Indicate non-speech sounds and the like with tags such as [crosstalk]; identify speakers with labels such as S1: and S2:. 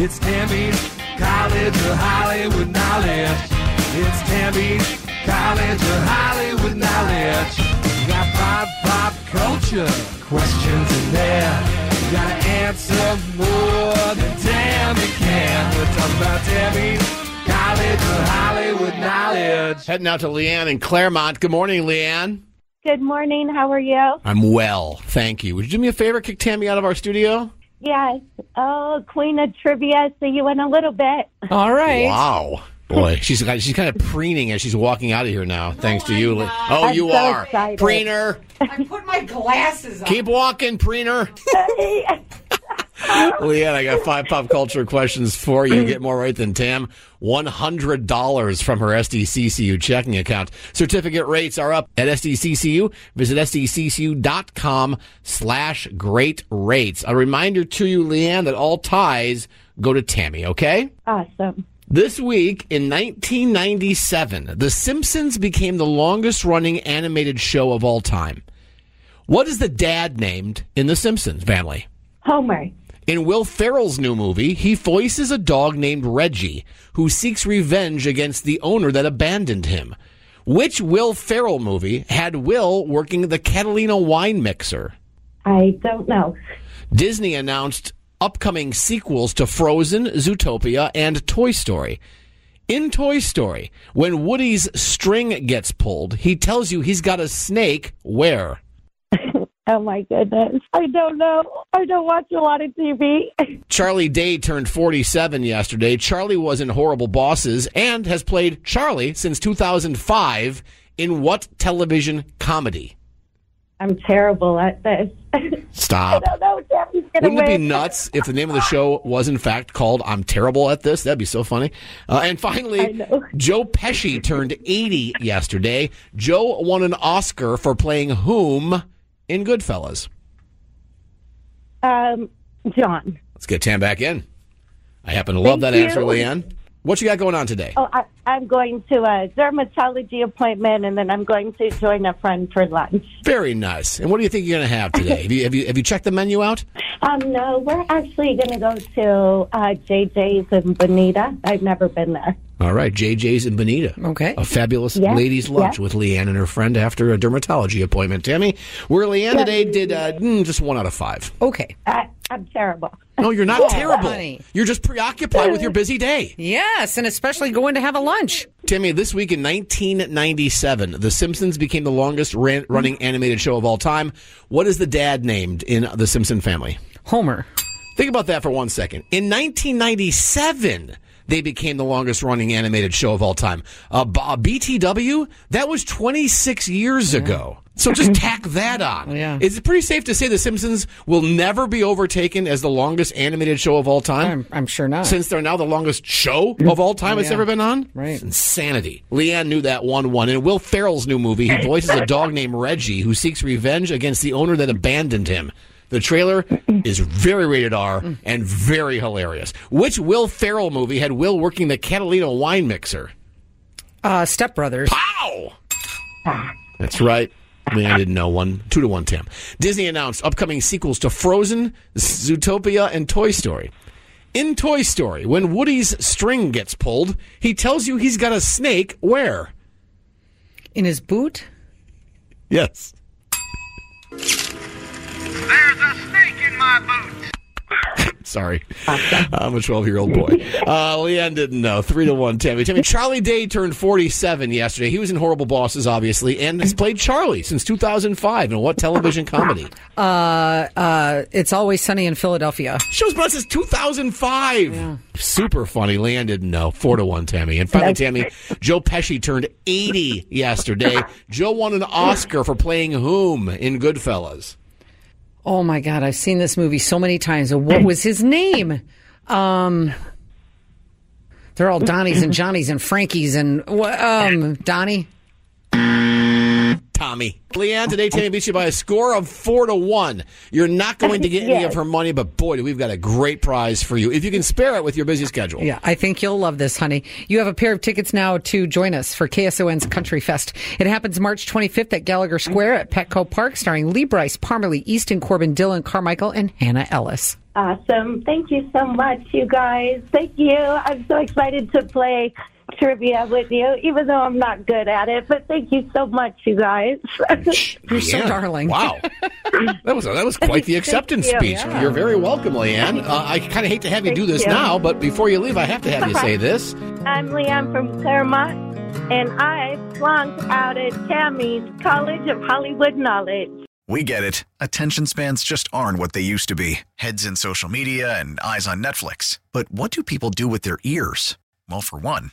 S1: It's Tammy's College of Hollywood Knowledge. It's Tammy's College of Hollywood Knowledge. You got pop, pop culture questions in there. You gotta answer more than Tammy can. We're talking about Tammy's College of Hollywood Knowledge.
S2: Heading out to Leanne in Claremont. Good morning, Leanne.
S3: Good morning. How are you?
S2: I'm well, thank you. Would you do me a favor, kick Tammy out of our studio?
S3: Yes. Oh, Queen of Trivia. See you in a little bit.
S4: All right.
S2: Wow. Boy, [laughs] she's she's kind of preening as she's walking out of here now, thanks to oh you. Le- Oh,
S3: I'm
S2: you
S3: so
S2: are.
S3: excited.
S2: Preener.
S4: I put my glasses on.
S2: Keep walking, Preener. [laughs] [laughs] Leanne, I got five pop culture questions for you. Get more right than Tam. $100 from her SDCCU checking account. Certificate rates are up at SDCCU. Visit SDCCU.com slash great rates. A reminder to you, Leanne, that all ties go to Tammy, okay?
S3: awesome.
S2: This week in 1997, The Simpsons became the longest running animated show of all time. What is the dad named in The Simpsons family?
S3: Homer.
S2: In Will Ferrell's new movie, he voices a dog named Reggie who seeks revenge against the owner that abandoned him. Which Will Ferrell movie had Will working the Catalina wine mixer?
S3: I don't know.
S2: Disney announced upcoming sequels to Frozen, Zootopia, and Toy Story. In Toy Story, when Woody's string gets pulled, he tells you he's got a snake where? [laughs]
S3: Oh my goodness. I don't know. I don't watch a lot of TV. [laughs]
S2: Charlie Day turned 47 yesterday. Charlie was in Horrible Bosses and has played Charlie since 2005 in what television comedy?
S3: I'm terrible at this. [laughs]
S2: Stop.
S3: Know.
S2: Wouldn't it be nuts if the name of the show was in fact called I'm Terrible at This? That'd be so funny. Uh, and finally. [laughs] Joe Pesci turned 80 yesterday. Joe won an Oscar for playing whom in Goodfellas?
S3: Um, John.
S2: Let's get Tam back in. I happen to love
S3: Thank
S2: that answer,
S3: you.
S2: Leanne. What you got going on today?
S3: Oh, I, I'm going to a dermatology appointment, and then I'm going to join a friend for lunch.
S2: Very nice. And what do you think you're going to have today? [laughs] have, you, have, you, have you checked the menu out?
S3: Um, no, we're actually going to go to uh, JJ's in Bonita. I've never been there.
S2: All right, JJ's in Bonita.
S4: Okay.
S2: A fabulous
S3: Yeah,
S2: ladies' lunch
S3: yeah.
S2: with Leanne and her friend after a dermatology appointment. Tammy, where Leanne today did uh, mm, just one out of five.
S4: Okay.
S3: I, I'm terrible.
S2: No, you're not [laughs] terrible.
S4: honey.
S2: You're just preoccupied with your busy day.
S4: Yes, and especially going to have a lunch.
S2: Timmy, this week in 1997, The Simpsons became the longest ran- running animated show of all time. What is the dad named in The Simpson family?
S4: Homer.
S2: Think about that for one second. In 1997, they became the longest running animated show of all time. Uh, B- uh, BTW, that was 26 years ago. So just [clears throat] tack that on.
S4: Yeah.
S2: Is it pretty safe to say The Simpsons will never be overtaken as the longest animated show of all time?
S4: I'm, I'm sure not.
S2: Since they're now the longest show of all time it's
S4: Yeah.
S2: ever been on?
S4: Right.
S2: It's insanity. Leanne knew that 1 1. In Will Ferrell's new movie, he voices a dog named Reggie who seeks revenge against the owner that abandoned him. The trailer is very rated R and very hilarious. Which Will Ferrell movie had Will working the Catalina wine mixer?
S4: uh, Step Brothers.
S2: Pow! That's right. I didn't know one. Two to one, Tim. Disney announced upcoming sequels to Frozen, Zootopia, and Toy Story. In Toy Story, when Woody's string gets pulled, he tells you he's got a snake where?
S4: In his boot?
S2: Yes. Sorry. I'm a 12 year old boy. [laughs] Uh, Leanne didn't know. Three to one, Tammy. Tammy, Charlie Day turned 47 yesterday. He was in Horrible Bosses, obviously, and has played Charlie since 2005. In what television comedy?
S4: Uh, uh, it's always sunny in Philadelphia.
S2: Show's been on since 2005. Super funny. Leanne didn't know. Four to one, Tammy. And finally, Tammy, Joe Pesci turned 80 yesterday. [laughs] Joe won an Oscar for playing whom in Goodfellas?
S4: Oh my God, I've seen this movie so many times. What was his name? Um, they're all Donnies and Johnnies and Frankies and um Donnie.
S2: Tommy. Leanne, today Tammy beats you by a score of four to one. You're not going to get any of [laughs] her money, but boy, do we've got a great prize for you. If you can spare it with your busy schedule.
S4: Yeah, I think you'll love this, honey. You have a pair of tickets now to join us for KSON's Country Fest. It happens March 25th at Gallagher Square at Petco Park, starring Lee Brice, Parmalee, Easton, Corbin, Dylan, Carmichael, and Hannah Ellis.
S3: Awesome. Thank you so much, you guys. Thank you. I'm so excited to play trivia with you, even though I'm not good at it. But thank you so much, you guys. [laughs]
S4: You're so darling.
S2: Wow, that was that was quite the acceptance
S3: you.
S2: speech.
S3: Yeah.
S2: You're very welcome, Leanne. Uh, I kind of hate to have you do this
S3: you.
S2: now, but before you leave, I have to have you say this.
S3: I'm Leanne from Claremont, and I flunked out at Tammy's College of Hollywood Knowledge.
S5: We get it. Attention spans just aren't what they used to be heads in social media and eyes on Netflix. But what do people do with their ears? Well, for one,